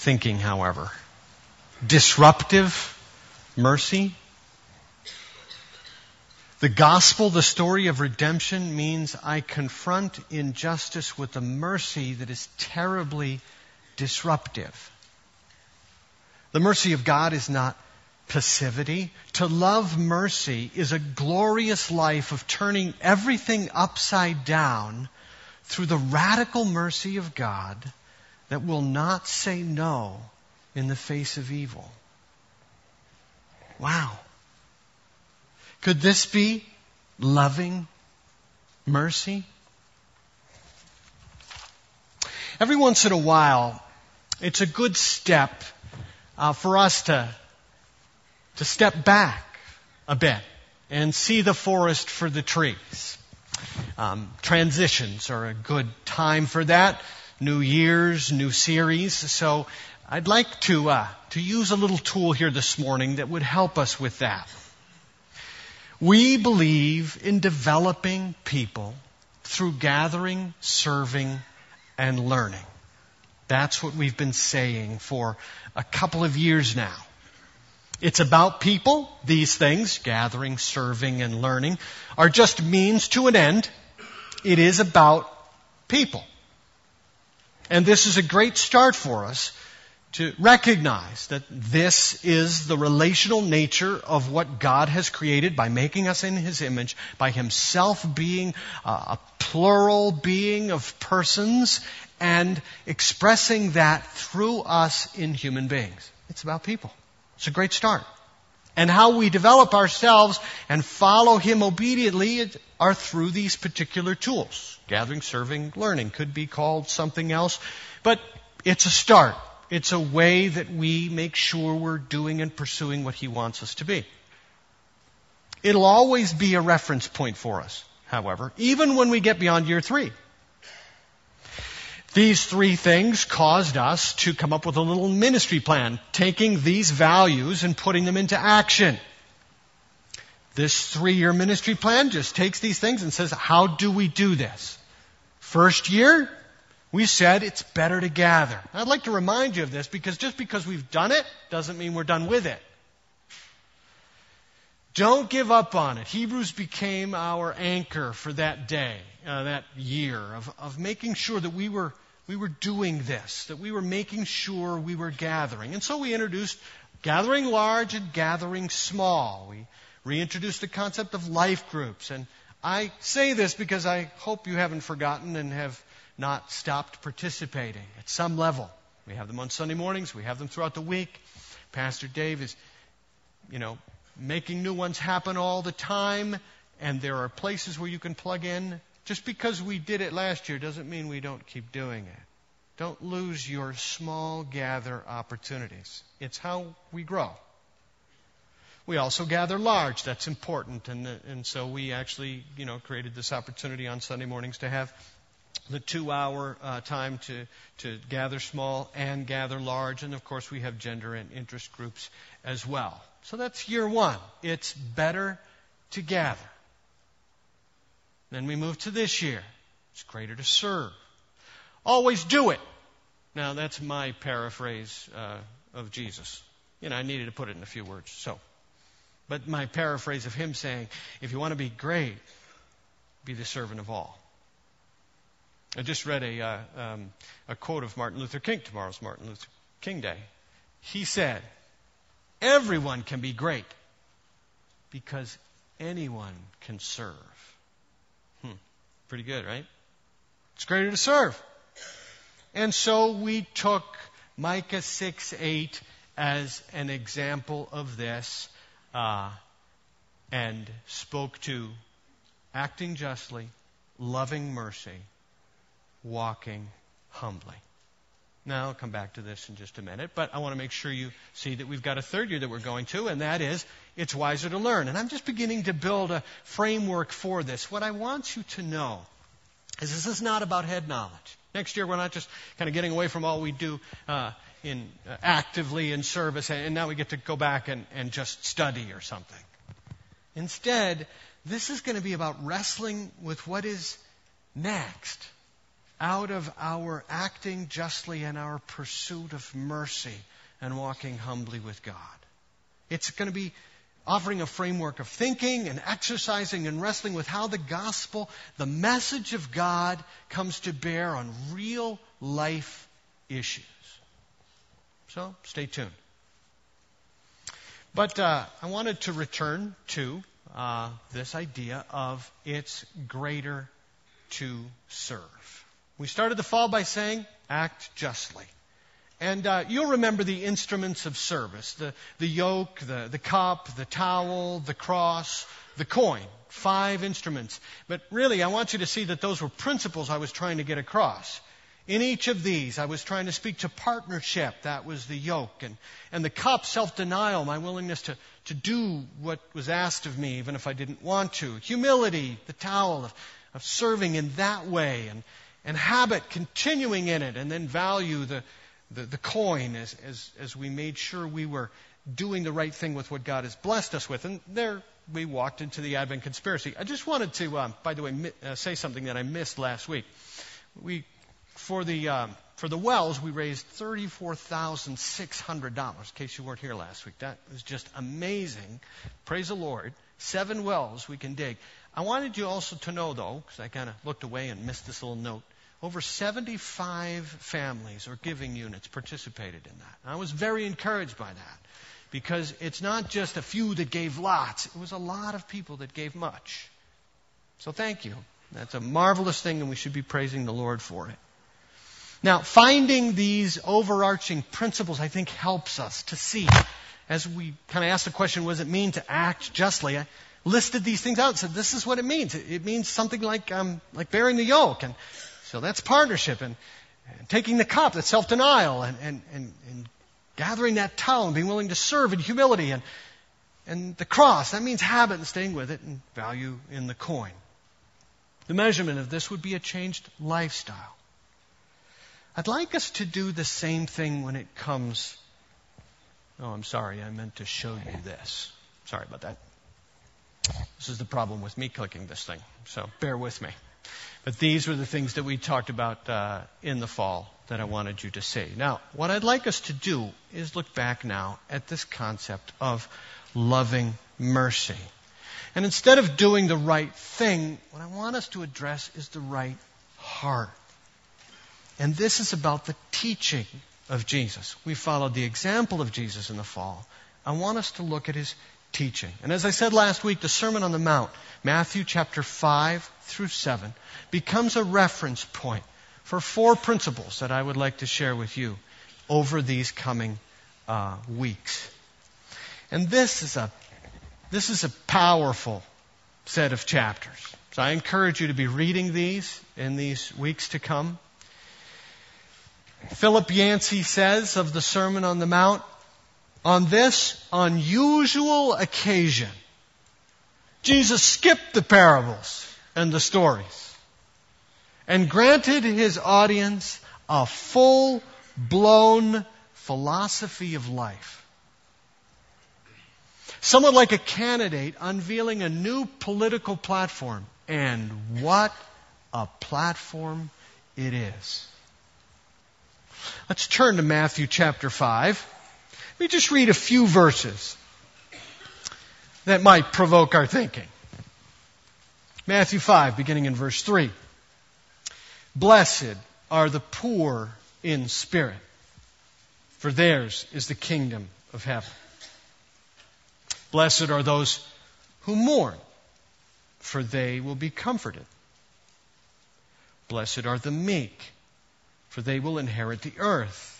thinking, however. Disruptive mercy. The gospel, the story of redemption, means I confront injustice with a mercy that is terribly disruptive. The mercy of God is not passivity. To love mercy is a glorious life of turning everything upside down through the radical mercy of God that will not say no in the face of evil. Wow. Could this be loving mercy? Every once in a while, it's a good step uh, for us to, to step back a bit and see the forest for the trees. Um, transitions are a good time for that. New years, new series. So I'd like to uh, to use a little tool here this morning that would help us with that. We believe in developing people through gathering, serving, and learning. That's what we've been saying for a couple of years now. It's about people. These things, gathering, serving, and learning, are just means to an end. It is about people. And this is a great start for us to recognize that this is the relational nature of what God has created by making us in His image, by Himself being a plural being of persons and expressing that through us in human beings. It's about people. It's a great start. And how we develop ourselves and follow Him obediently are through these particular tools. Gathering, serving, learning could be called something else, but it's a start. It's a way that we make sure we're doing and pursuing what He wants us to be. It'll always be a reference point for us, however, even when we get beyond year three. These three things caused us to come up with a little ministry plan, taking these values and putting them into action. This three year ministry plan just takes these things and says, how do we do this? First year, we said it's better to gather. I'd like to remind you of this because just because we've done it doesn't mean we're done with it. Don't give up on it. Hebrews became our anchor for that day, uh, that year, of, of making sure that we were, we were doing this, that we were making sure we were gathering. And so we introduced gathering large and gathering small. We reintroduced the concept of life groups. And I say this because I hope you haven't forgotten and have not stopped participating at some level. We have them on Sunday mornings, we have them throughout the week. Pastor Dave is, you know, making new ones happen all the time, and there are places where you can plug in. Just because we did it last year doesn't mean we don't keep doing it. Don't lose your small gather opportunities. It's how we grow. We also gather large. That's important. And, and so we actually, you know, created this opportunity on Sunday mornings to have the two hour uh, time to, to gather small and gather large. And of course, we have gender and interest groups as well. So that's year one. It's better to gather. Then we move to this year. It's greater to serve. Always do it. Now, that's my paraphrase uh, of Jesus. You know, I needed to put it in a few words. So, but my paraphrase of him saying, if you want to be great, be the servant of all. I just read a, uh, um, a quote of Martin Luther King. Tomorrow's Martin Luther King Day. He said, Everyone can be great because anyone can serve. Pretty good, right? It's greater to serve. And so we took Micah 6 8 as an example of this uh, and spoke to acting justly, loving mercy, walking humbly. Now, I'll come back to this in just a minute, but I want to make sure you see that we've got a third year that we're going to, and that is it's wiser to learn. And I'm just beginning to build a framework for this. What I want you to know is this is not about head knowledge. Next year, we're not just kind of getting away from all we do uh, in uh, actively in service, and now we get to go back and, and just study or something. Instead, this is going to be about wrestling with what is next out of our acting justly and our pursuit of mercy and walking humbly with God. It's going to be offering a framework of thinking and exercising and wrestling with how the gospel, the message of God, comes to bear on real life issues. So stay tuned. But uh, I wanted to return to uh, this idea of it's greater to serve. We started the fall by saying, act justly. And uh, you'll remember the instruments of service the, the yoke, the, the cup, the towel, the cross, the coin. Five instruments. But really, I want you to see that those were principles I was trying to get across. In each of these, I was trying to speak to partnership. That was the yoke. And, and the cup, self denial, my willingness to, to do what was asked of me, even if I didn't want to. Humility, the towel of, of serving in that way. And, and habit, continuing in it. And then value, the, the, the coin as, as, as we made sure we were doing the right thing with what God has blessed us with. And there we walked into the Advent conspiracy. I just wanted to, um, by the way, mi- uh, say something that I missed last week. We, for the, um, for the wells, we raised $34,600. In case you weren't here last week, that was just amazing. Praise the Lord. Seven wells we can dig. I wanted you also to know, though, because I kind of looked away and missed this little note. Over 75 families or giving units participated in that. I was very encouraged by that because it's not just a few that gave lots, it was a lot of people that gave much. So thank you. That's a marvelous thing, and we should be praising the Lord for it. Now, finding these overarching principles, I think, helps us to see. As we kind of asked the question, what does it mean to act justly? I listed these things out and said, this is what it means. It means something like, um, like bearing the yoke and so that's partnership and, and taking the cup, that's self denial, and, and, and, and gathering that towel and being willing to serve in humility. And, and the cross, that means habit and staying with it and value in the coin. The measurement of this would be a changed lifestyle. I'd like us to do the same thing when it comes. Oh, I'm sorry, I meant to show you this. Sorry about that. This is the problem with me clicking this thing, so bear with me. But these were the things that we talked about uh, in the fall that I wanted you to see. Now, what I'd like us to do is look back now at this concept of loving mercy. And instead of doing the right thing, what I want us to address is the right heart. And this is about the teaching of Jesus. We followed the example of Jesus in the fall. I want us to look at his teaching. And as I said last week, the Sermon on the Mount, Matthew chapter 5 through 7, becomes a reference point for four principles that I would like to share with you over these coming uh, weeks. And this is a this is a powerful set of chapters. So I encourage you to be reading these in these weeks to come. Philip Yancey says of the Sermon on the Mount, on this unusual occasion, Jesus skipped the parables and the stories and granted his audience a full blown philosophy of life. Somewhat like a candidate unveiling a new political platform. And what a platform it is. Let's turn to Matthew chapter 5. Let me just read a few verses that might provoke our thinking. Matthew 5, beginning in verse 3. Blessed are the poor in spirit, for theirs is the kingdom of heaven. Blessed are those who mourn, for they will be comforted. Blessed are the meek, for they will inherit the earth.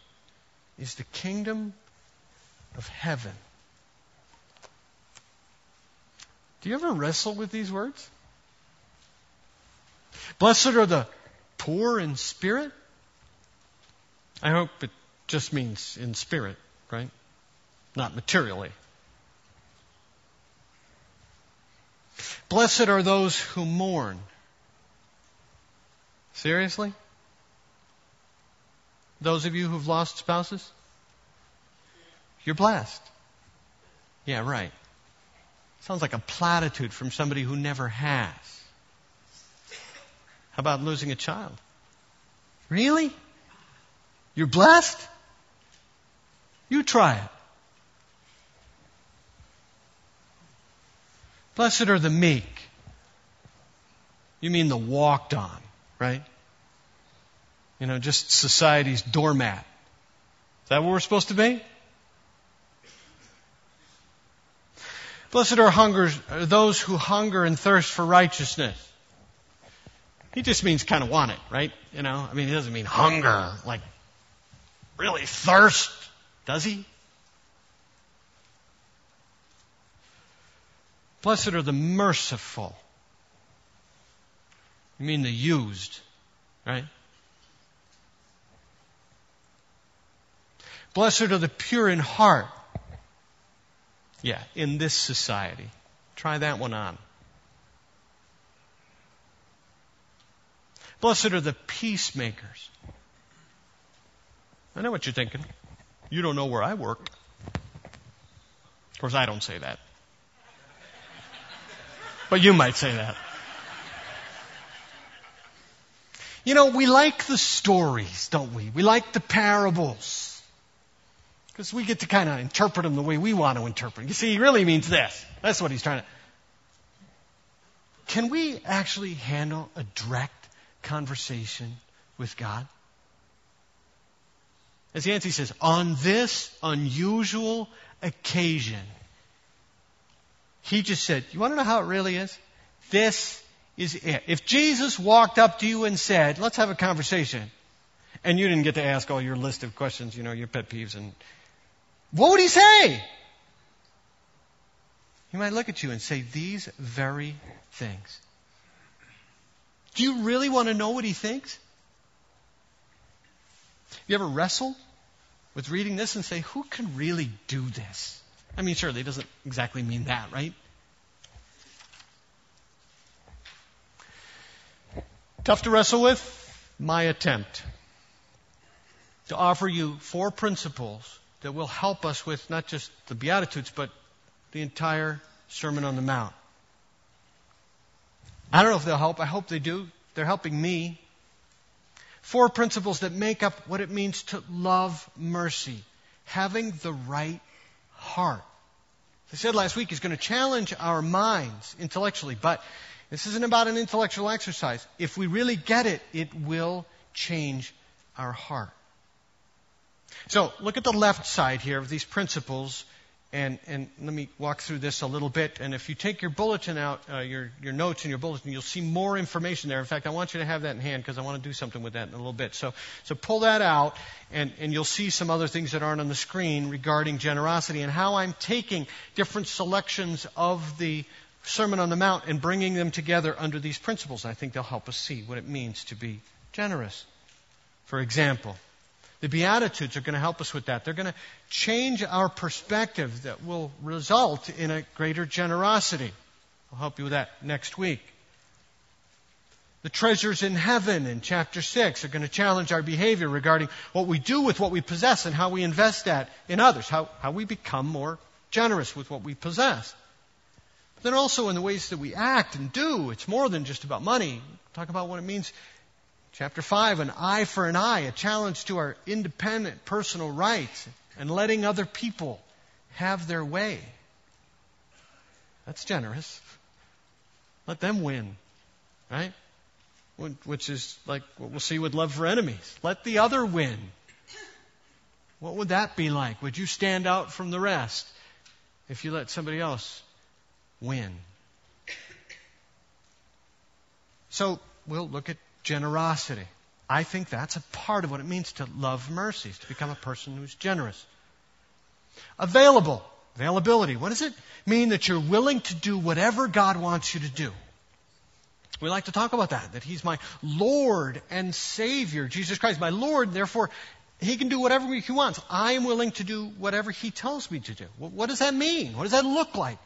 is the kingdom of heaven. Do you ever wrestle with these words? Blessed are the poor in spirit? I hope it just means in spirit, right? Not materially. Blessed are those who mourn. Seriously? Those of you who've lost spouses? You're blessed. Yeah, right. Sounds like a platitude from somebody who never has. How about losing a child? Really? You're blessed? You try it. Blessed are the meek. You mean the walked on, right? You know, just society's doormat. Is that what we're supposed to be? Blessed are hungers, are those who hunger and thirst for righteousness. He just means kind of want it, right? You know, I mean, he doesn't mean hunger, like really thirst, does he? Blessed are the merciful. You mean the used, right? Blessed are the pure in heart. Yeah, in this society. Try that one on. Blessed are the peacemakers. I know what you're thinking. You don't know where I work. Of course, I don't say that. But you might say that. You know, we like the stories, don't we? We like the parables. Because we get to kind of interpret them the way we want to interpret. You see, he really means this. That's what he's trying to. Can we actually handle a direct conversation with God? As Yancey says, on this unusual occasion, he just said, You want to know how it really is? This is it. If Jesus walked up to you and said, Let's have a conversation, and you didn't get to ask all your list of questions, you know, your pet peeves, and what would he say? He might look at you and say these very things. Do you really want to know what he thinks? You ever wrestle with reading this and say, who can really do this? I mean, surely it doesn't exactly mean that, right? Tough to wrestle with? My attempt to offer you four principles that will help us with not just the Beatitudes, but the entire Sermon on the Mount. I don't know if they'll help. I hope they do. They're helping me. Four principles that make up what it means to love mercy. Having the right heart. As I said last week, he's going to challenge our minds intellectually, but this isn't about an intellectual exercise. If we really get it, it will change our heart. So look at the left side here of these principles and, and let me walk through this a little bit. And if you take your bulletin out, uh, your, your notes and your bulletin, you'll see more information there. In fact, I want you to have that in hand because I want to do something with that in a little bit. So, so pull that out and, and you'll see some other things that aren't on the screen regarding generosity and how I'm taking different selections of the Sermon on the Mount and bringing them together under these principles. I think they'll help us see what it means to be generous. For example, the Beatitudes are going to help us with that. They're going to change our perspective that will result in a greater generosity. I'll help you with that next week. The treasures in heaven in chapter 6 are going to challenge our behavior regarding what we do with what we possess and how we invest that in others, how, how we become more generous with what we possess. But then also in the ways that we act and do, it's more than just about money. Talk about what it means Chapter 5, an eye for an eye, a challenge to our independent personal rights and letting other people have their way. That's generous. Let them win, right? Which is like what we'll see with love for enemies. Let the other win. What would that be like? Would you stand out from the rest if you let somebody else win? So we'll look at generosity. I think that's a part of what it means to love mercies, to become a person who's generous. Available. Availability. What does it mean that you're willing to do whatever God wants you to do? We like to talk about that, that He's my Lord and Savior, Jesus Christ, my Lord, therefore He can do whatever He wants. I am willing to do whatever He tells me to do. What does that mean? What does that look like?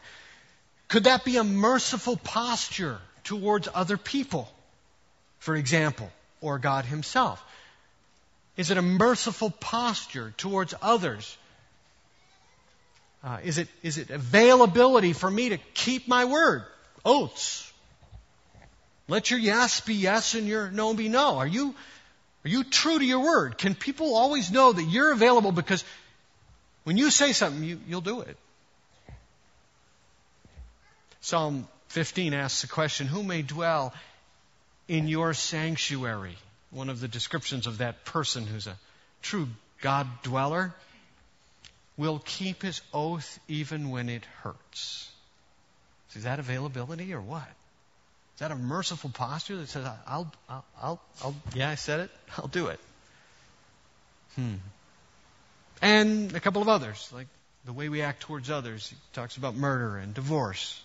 Could that be a merciful posture towards other people, for example, or God Himself? Is it a merciful posture towards others? Uh, is, it, is it availability for me to keep my word? Oaths. Let your yes be yes and your no be no. Are you, are you true to your word? Can people always know that you're available because when you say something, you, you'll do it? Psalm 15 asks the question, Who may dwell in your sanctuary? One of the descriptions of that person who's a true God dweller will keep his oath even when it hurts. Is that availability or what? Is that a merciful posture that says, I'll, I'll, I'll, I'll yeah, I said it, I'll do it? Hmm. And a couple of others, like the way we act towards others. He talks about murder and divorce.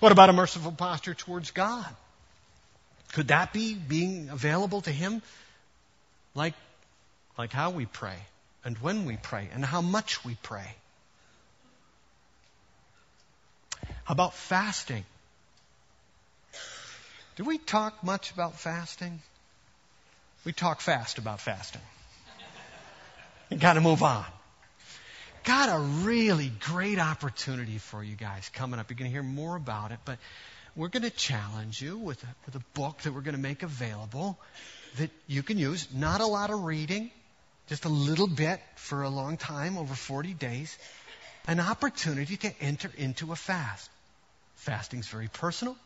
What about a merciful posture towards God? Could that be being available to Him? Like, like how we pray, and when we pray, and how much we pray. How about fasting? Do we talk much about fasting? We talk fast about fasting. You gotta move on. Got a really great opportunity for you guys coming up. You're gonna hear more about it, but we're going to challenge you with a, with a book that we're going to make available that you can use. Not a lot of reading, just a little bit for a long time, over 40 days. An opportunity to enter into a fast. Fasting's very personal.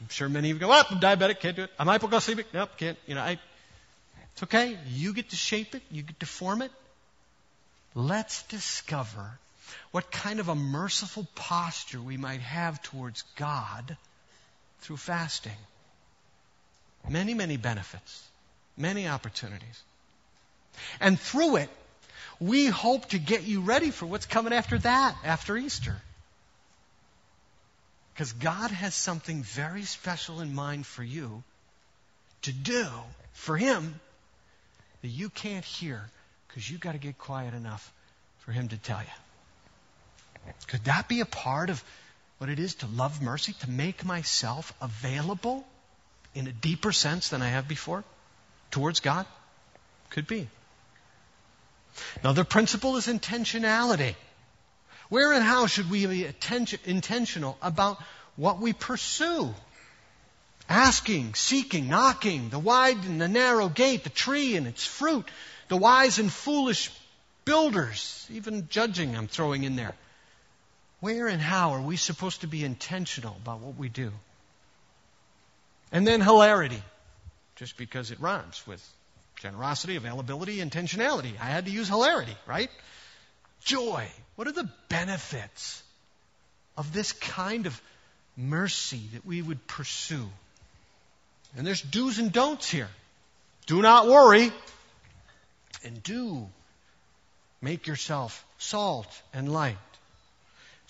I'm sure many of you go, I'm diabetic, can't do it. I'm hypoglycemic, nope, can't. You know, I, it's okay. You get to shape it, you get to form it. Let's discover what kind of a merciful posture we might have towards God through fasting. Many, many benefits, many opportunities. And through it, we hope to get you ready for what's coming after that, after Easter. Because God has something very special in mind for you to do for Him that you can't hear because you've got to get quiet enough for Him to tell you. Could that be a part of what it is to love mercy, to make myself available in a deeper sense than I have before towards God? Could be. Another principle is intentionality. Where and how should we be attention, intentional about what we pursue? Asking, seeking, knocking, the wide and the narrow gate, the tree and its fruit, the wise and foolish builders, even judging I'm throwing in there. Where and how are we supposed to be intentional about what we do? And then hilarity, just because it rhymes with generosity, availability, intentionality. I had to use hilarity, right? Joy. What are the benefits of this kind of mercy that we would pursue? And there's do's and don'ts here. Do not worry. And do make yourself salt and light.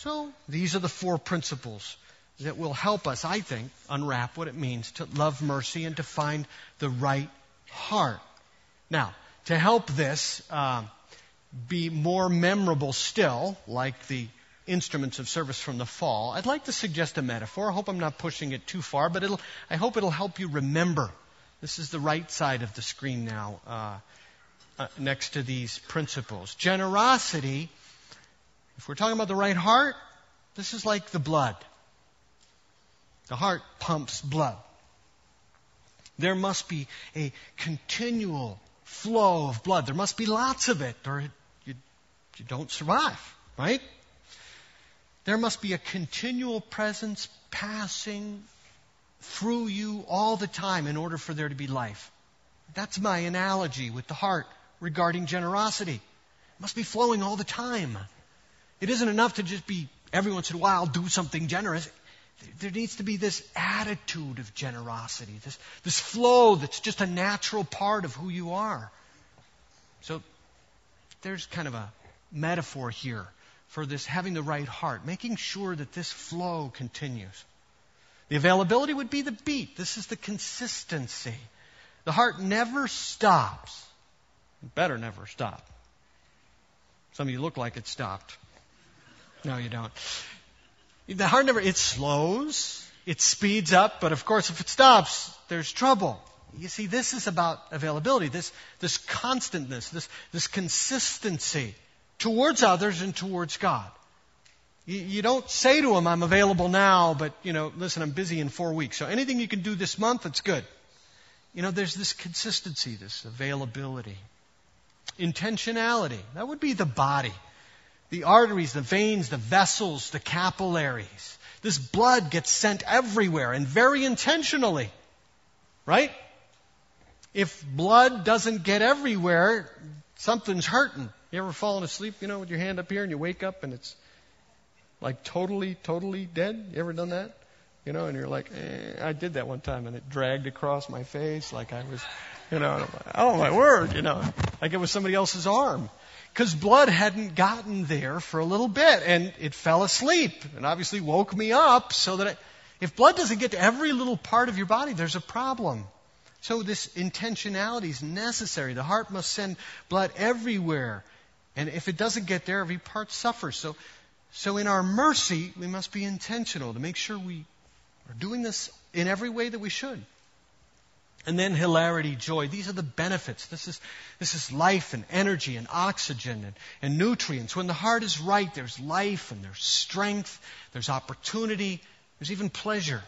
So these are the four principles that will help us, I think, unwrap what it means to love mercy and to find the right heart. Now, to help this uh, be more memorable still, like the instruments of service from the fall, I'd like to suggest a metaphor. I hope I'm not pushing it too far, but I hope it'll help you remember. This is the right side of the screen now, uh, uh, next to these principles. Generosity if we're talking about the right heart, this is like the blood. The heart pumps blood. There must be a continual flow of blood. There must be lots of it, or you, you don't survive, right? There must be a continual presence passing through you all the time in order for there to be life. That's my analogy with the heart regarding generosity. It must be flowing all the time. It isn't enough to just be every once in a while do something generous. There needs to be this attitude of generosity, this, this flow that's just a natural part of who you are. So there's kind of a metaphor here for this having the right heart, making sure that this flow continues. The availability would be the beat. This is the consistency. The heart never stops. It better never stop. Some of you look like it stopped. No, you don't. The heart never, it slows, it speeds up, but of course if it stops, there's trouble. You see, this is about availability, this, this constantness, this, this consistency towards others and towards God. You, you don't say to them, I'm available now, but, you know, listen, I'm busy in four weeks. So anything you can do this month, it's good. You know, there's this consistency, this availability. Intentionality. That would be the body. The arteries, the veins, the vessels, the capillaries. This blood gets sent everywhere and very intentionally. Right? If blood doesn't get everywhere, something's hurting. You ever fallen asleep, you know, with your hand up here and you wake up and it's like totally, totally dead? You ever done that? You know, and you're like, eh, I did that one time and it dragged across my face like I was, you know, oh my word, you know, like it was somebody else's arm. Because blood hadn't gotten there for a little bit and it fell asleep and obviously woke me up so that if blood doesn't get to every little part of your body, there's a problem. So this intentionality is necessary. The heart must send blood everywhere. And if it doesn't get there, every part suffers. So, so in our mercy, we must be intentional to make sure we are doing this in every way that we should. And then hilarity, joy. These are the benefits. This is, this is life and energy and oxygen and, and nutrients. When the heart is right, there's life and there's strength, there's opportunity, there's even pleasure.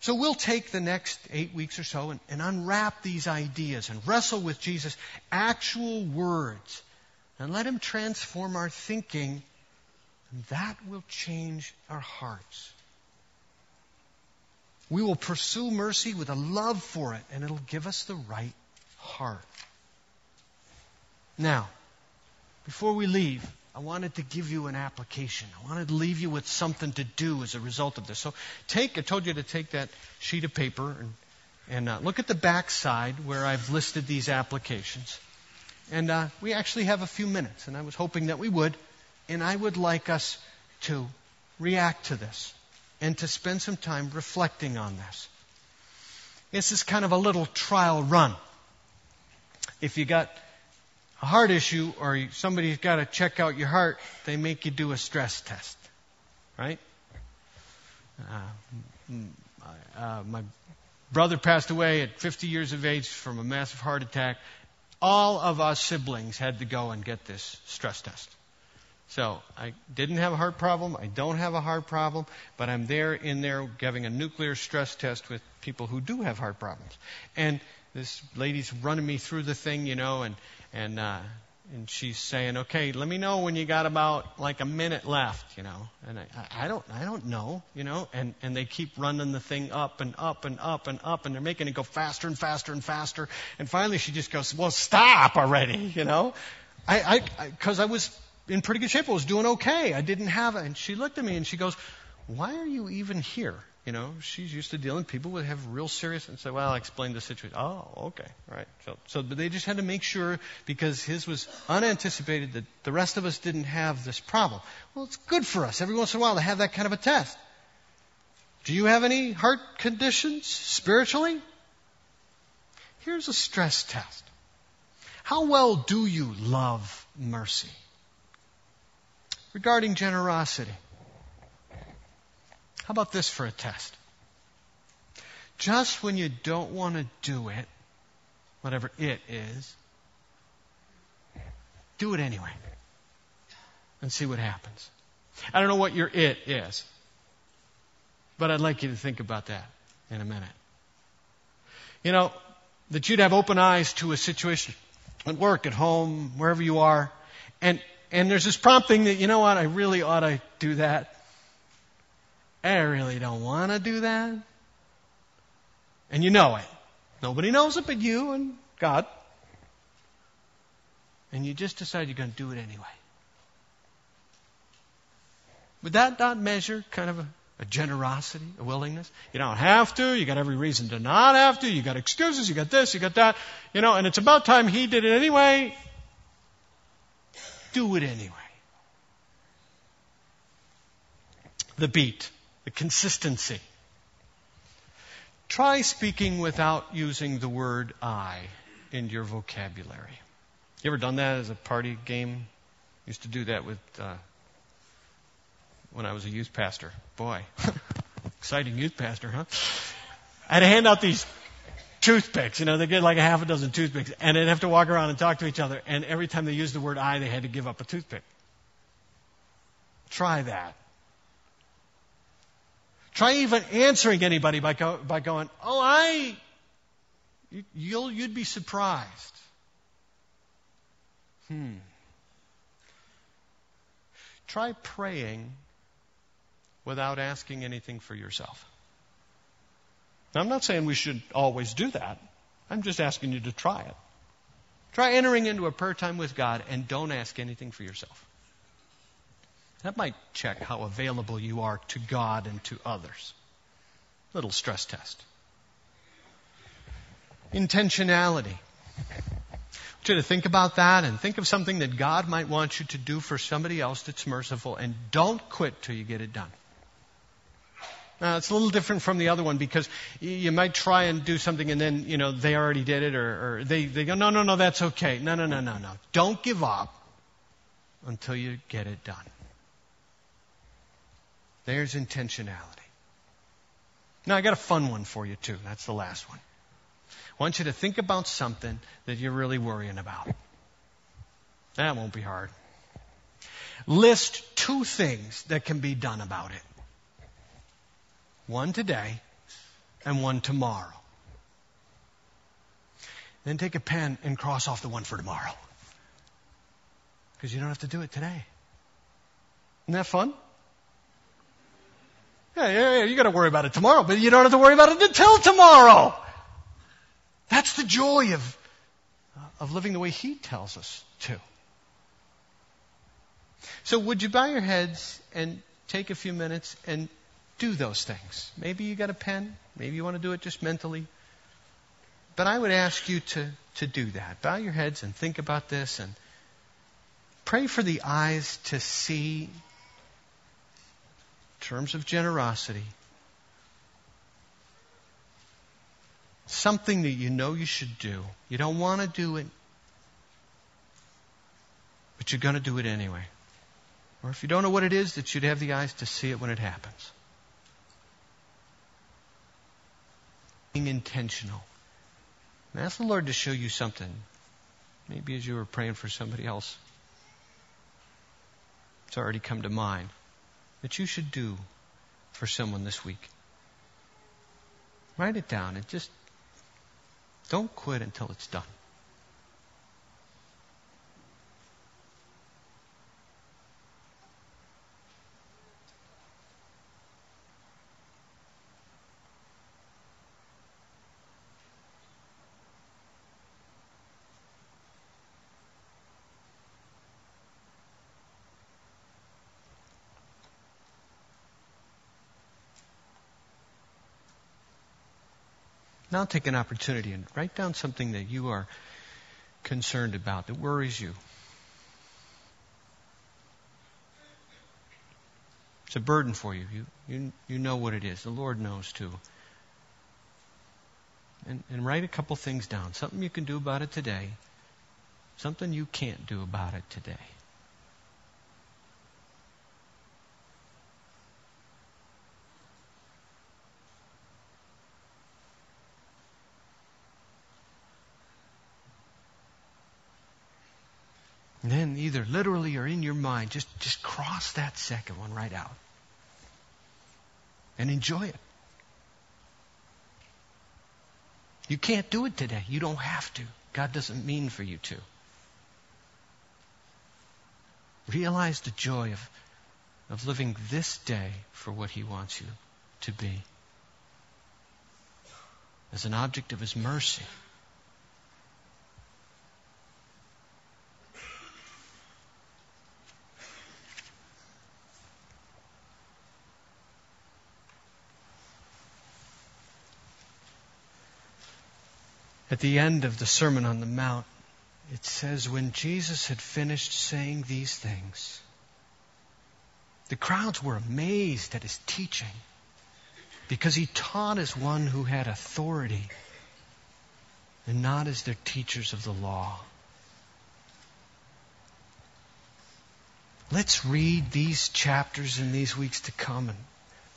So we'll take the next eight weeks or so and, and unwrap these ideas and wrestle with Jesus' actual words and let Him transform our thinking, and that will change our hearts. We will pursue mercy with a love for it, and it'll give us the right heart. Now, before we leave, I wanted to give you an application. I wanted to leave you with something to do as a result of this. So take, I told you to take that sheet of paper and, and uh, look at the back side where I've listed these applications. And uh, we actually have a few minutes, and I was hoping that we would. And I would like us to react to this and to spend some time reflecting on this. This is kind of a little trial run. If you got a heart issue or somebody's got to check out your heart, they make you do a stress test, right? Uh, uh, my brother passed away at 50 years of age from a massive heart attack. All of us siblings had to go and get this stress test. So I didn't have a heart problem. I don't have a heart problem, but I'm there in there giving a nuclear stress test with people who do have heart problems. And this lady's running me through the thing, you know, and and uh, and she's saying, "Okay, let me know when you got about like a minute left," you know. And I, I don't, I don't know, you know. And and they keep running the thing up and up and up and up, and they're making it go faster and faster and faster. And finally, she just goes, "Well, stop already," you know. I, I, because I, I was in pretty good shape. I was doing okay. I didn't have it. And she looked at me and she goes, Why are you even here? You know, she's used to dealing with people who have real serious and say, Well, I'll explain the situation. Oh, okay. Right. So so but they just had to make sure because his was unanticipated that the rest of us didn't have this problem. Well, it's good for us every once in a while to have that kind of a test. Do you have any heart conditions spiritually? Here's a stress test. How well do you love mercy? Regarding generosity. How about this for a test? Just when you don't want to do it, whatever it is, do it anyway and see what happens. I don't know what your it is, but I'd like you to think about that in a minute. You know, that you'd have open eyes to a situation at work, at home, wherever you are, and and there's this prompting that, you know what, I really ought to do that. I really don't want to do that. And you know it. Nobody knows it but you and God. And you just decide you're going to do it anyway. Would that not measure kind of a, a generosity, a willingness? You don't have to. You got every reason to not have to. You got excuses. You got this. You got that. You know, and it's about time he did it anyway do it anyway. The beat, the consistency. Try speaking without using the word I in your vocabulary. You ever done that as a party game? Used to do that with uh, when I was a youth pastor. Boy, exciting youth pastor, huh? I had to hand out these toothpicks. You know, they get like a half a dozen toothpicks, and they'd have to walk around and talk to each other. And every time they used the word "I," they had to give up a toothpick. Try that. Try even answering anybody by, go, by going, "Oh, I." You'll, you'd be surprised. Hmm. Try praying without asking anything for yourself. Now, I'm not saying we should always do that. I'm just asking you to try it. Try entering into a prayer time with God and don't ask anything for yourself. That might check how available you are to God and to others. Little stress test. Intentionality. I want you to think about that and think of something that God might want you to do for somebody else that's merciful and don't quit till you get it done. Now, it's a little different from the other one because you might try and do something and then, you know, they already did it or, or they, they go, no, no, no, that's okay. No, no, no, no, no. Don't give up until you get it done. There's intentionality. Now, I got a fun one for you, too. That's the last one. I want you to think about something that you're really worrying about. That won't be hard. List two things that can be done about it one today and one tomorrow. Then take a pen and cross off the one for tomorrow. Because you don't have to do it today. Isn't that fun? Yeah, yeah, yeah, you gotta worry about it tomorrow, but you don't have to worry about it until tomorrow. That's the joy of, uh, of living the way He tells us to. So would you bow your heads and take a few minutes and do those things? Maybe you got a pen. Maybe you want to do it just mentally. But I would ask you to, to do that. Bow your heads and think about this and pray for the eyes to see terms of generosity something that you know you should do. You don't want to do it, but you're going to do it anyway. Or if you don't know what it is, that you'd have the eyes to see it when it happens. Being intentional. And ask the Lord to show you something. Maybe as you were praying for somebody else, it's already come to mind that you should do for someone this week. Write it down and just don't quit until it's done. Now take an opportunity and write down something that you are concerned about, that worries you. It's a burden for you. You, you, you know what it is. The Lord knows too. And, and write a couple things down. Something you can do about it today. Something you can't do about it today. And then either literally or in your mind, just, just cross that second one right out. And enjoy it. You can't do it today. You don't have to. God doesn't mean for you to. Realize the joy of, of living this day for what He wants you to be as an object of His mercy. At the end of the Sermon on the Mount, it says, When Jesus had finished saying these things, the crowds were amazed at his teaching, because he taught as one who had authority and not as their teachers of the law. Let's read these chapters in these weeks to come and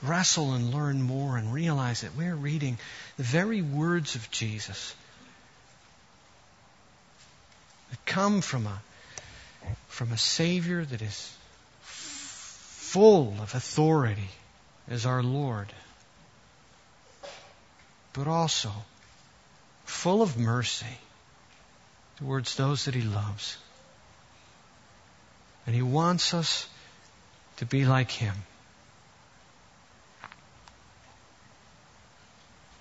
wrestle and learn more and realize that we're reading the very words of Jesus that come from a, from a Savior that is full of authority as our Lord, but also full of mercy towards those that He loves. And He wants us to be like Him.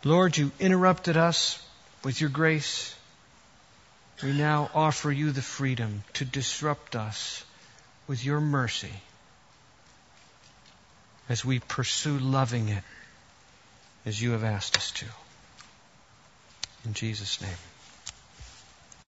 Lord, you interrupted us with your grace. We now offer you the freedom to disrupt us with your mercy as we pursue loving it as you have asked us to. In Jesus' name.